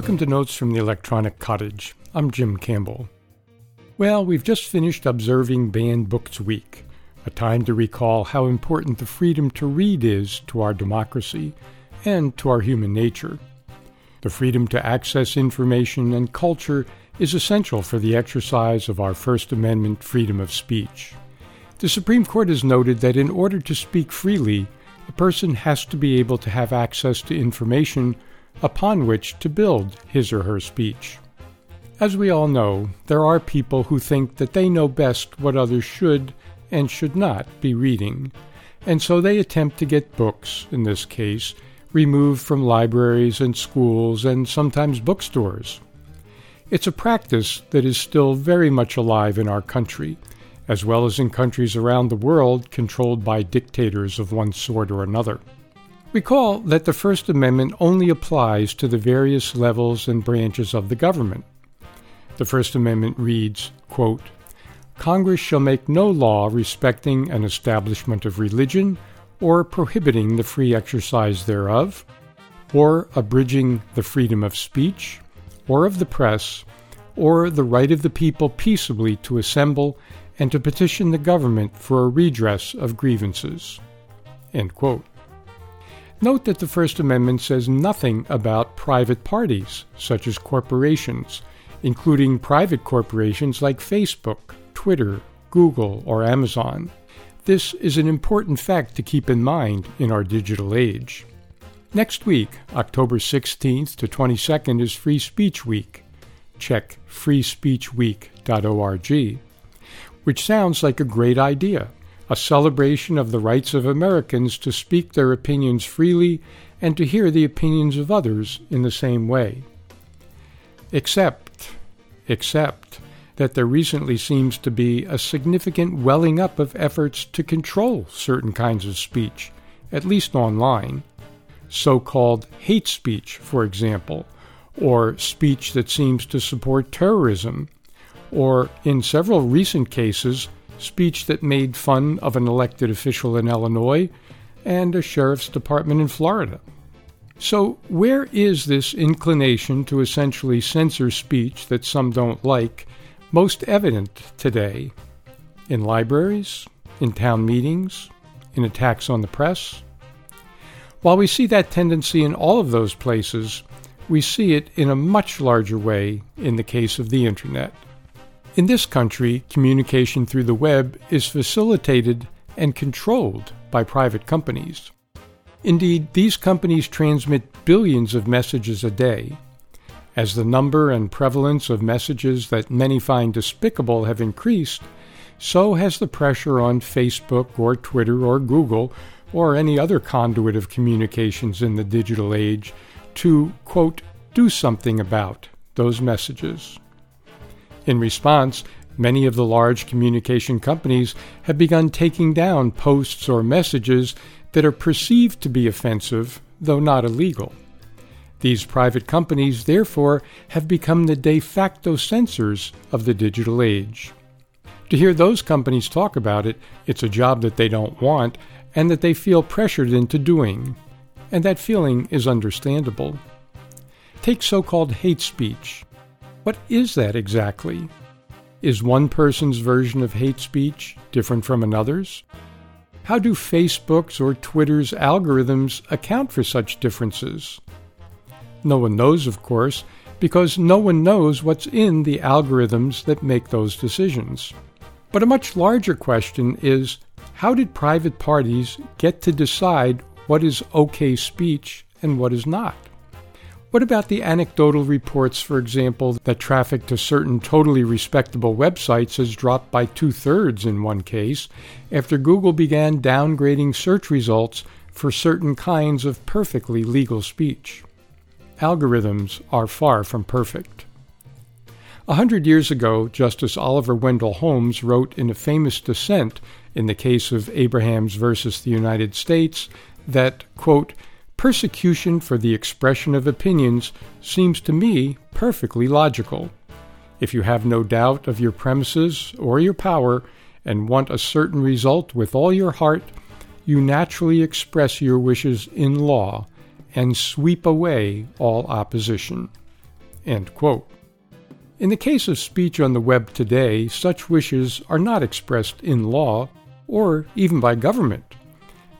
Welcome to Notes from the Electronic Cottage. I'm Jim Campbell. Well, we've just finished observing Banned Books Week, a time to recall how important the freedom to read is to our democracy and to our human nature. The freedom to access information and culture is essential for the exercise of our First Amendment freedom of speech. The Supreme Court has noted that in order to speak freely, a person has to be able to have access to information upon which to build his or her speech. As we all know, there are people who think that they know best what others should and should not be reading, and so they attempt to get books, in this case, removed from libraries and schools and sometimes bookstores. It's a practice that is still very much alive in our country, as well as in countries around the world controlled by dictators of one sort or another. Recall that the First Amendment only applies to the various levels and branches of the government. The First Amendment reads, quote, Congress shall make no law respecting an establishment of religion or prohibiting the free exercise thereof, or abridging the freedom of speech, or of the press, or the right of the people peaceably to assemble and to petition the government for a redress of grievances. Note that the First Amendment says nothing about private parties, such as corporations, including private corporations like Facebook, Twitter, Google, or Amazon. This is an important fact to keep in mind in our digital age. Next week, October 16th to 22nd, is Free Speech Week. Check freespeechweek.org, which sounds like a great idea a celebration of the rights of Americans to speak their opinions freely and to hear the opinions of others in the same way. Except, except that there recently seems to be a significant welling up of efforts to control certain kinds of speech, at least online. So called hate speech, for example, or speech that seems to support terrorism, or in several recent cases, speech that made fun of an elected official in Illinois and a sheriff's department in Florida. So, where is this inclination to essentially censor speech that some don't like most evident today? In libraries? In town meetings? In attacks on the press? While we see that tendency in all of those places, we see it in a much larger way in the case of the Internet. In this country, communication through the web is facilitated and controlled by private companies. Indeed, these companies transmit billions of messages a day. As the number and prevalence of messages that many find despicable have increased, so has the pressure on Facebook or Twitter or Google or any other conduit of communications in the digital age to, quote, do something about those messages. In response, many of the large communication companies have begun taking down posts or messages that are perceived to be offensive, though not illegal. These private companies, therefore, have become the de facto censors of the digital age. To hear those companies talk about it, it's a job that they don't want and that they feel pressured into doing. And that feeling is understandable. Take so called hate speech. What is that exactly? Is one person's version of hate speech different from another's? How do Facebook's or Twitter's algorithms account for such differences? No one knows, of course, because no one knows what's in the algorithms that make those decisions. But a much larger question is how did private parties get to decide what is okay speech and what is not? What about the anecdotal reports, for example, that traffic to certain totally respectable websites has dropped by two thirds in one case after Google began downgrading search results for certain kinds of perfectly legal speech? Algorithms are far from perfect. A hundred years ago, Justice Oliver Wendell Holmes wrote in a famous dissent in the case of Abrahams versus the United States that, quote, Persecution for the expression of opinions seems to me perfectly logical. If you have no doubt of your premises or your power and want a certain result with all your heart, you naturally express your wishes in law and sweep away all opposition. In the case of speech on the web today, such wishes are not expressed in law or even by government.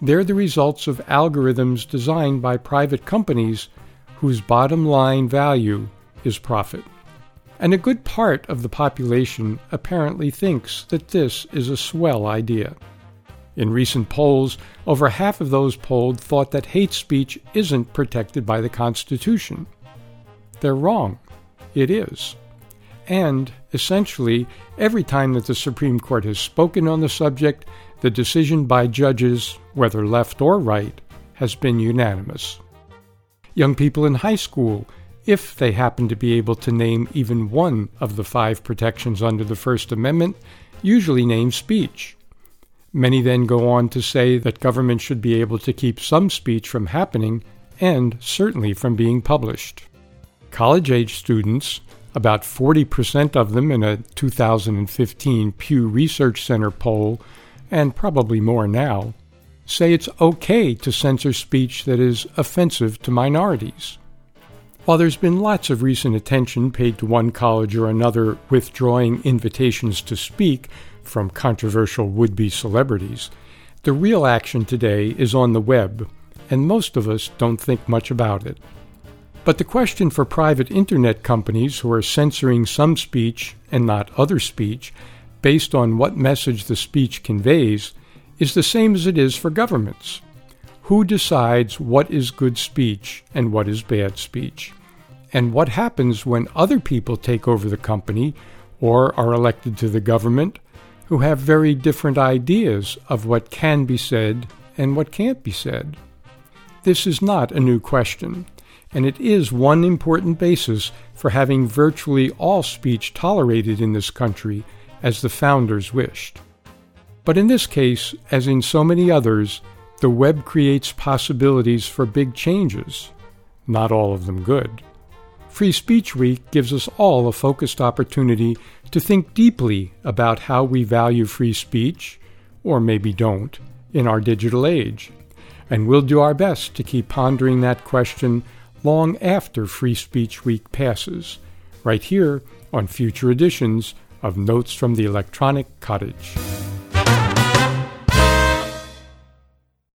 They're the results of algorithms designed by private companies whose bottom line value is profit. And a good part of the population apparently thinks that this is a swell idea. In recent polls, over half of those polled thought that hate speech isn't protected by the Constitution. They're wrong. It is. And, essentially, every time that the Supreme Court has spoken on the subject, the decision by judges, whether left or right, has been unanimous. Young people in high school, if they happen to be able to name even one of the five protections under the First Amendment, usually name speech. Many then go on to say that government should be able to keep some speech from happening and certainly from being published. College age students, about 40% of them in a 2015 Pew Research Center poll, and probably more now, say it's okay to censor speech that is offensive to minorities. While there's been lots of recent attention paid to one college or another withdrawing invitations to speak from controversial would be celebrities, the real action today is on the web, and most of us don't think much about it. But the question for private internet companies who are censoring some speech and not other speech based on what message the speech conveys is the same as it is for governments. Who decides what is good speech and what is bad speech? And what happens when other people take over the company or are elected to the government who have very different ideas of what can be said and what can't be said? This is not a new question and it is one important basis for having virtually all speech tolerated in this country as the founders wished. But in this case, as in so many others, the web creates possibilities for big changes, not all of them good. Free Speech Week gives us all a focused opportunity to think deeply about how we value free speech, or maybe don't, in our digital age. And we'll do our best to keep pondering that question long after Free Speech Week passes, right here on future editions of Notes from the Electronic Cottage.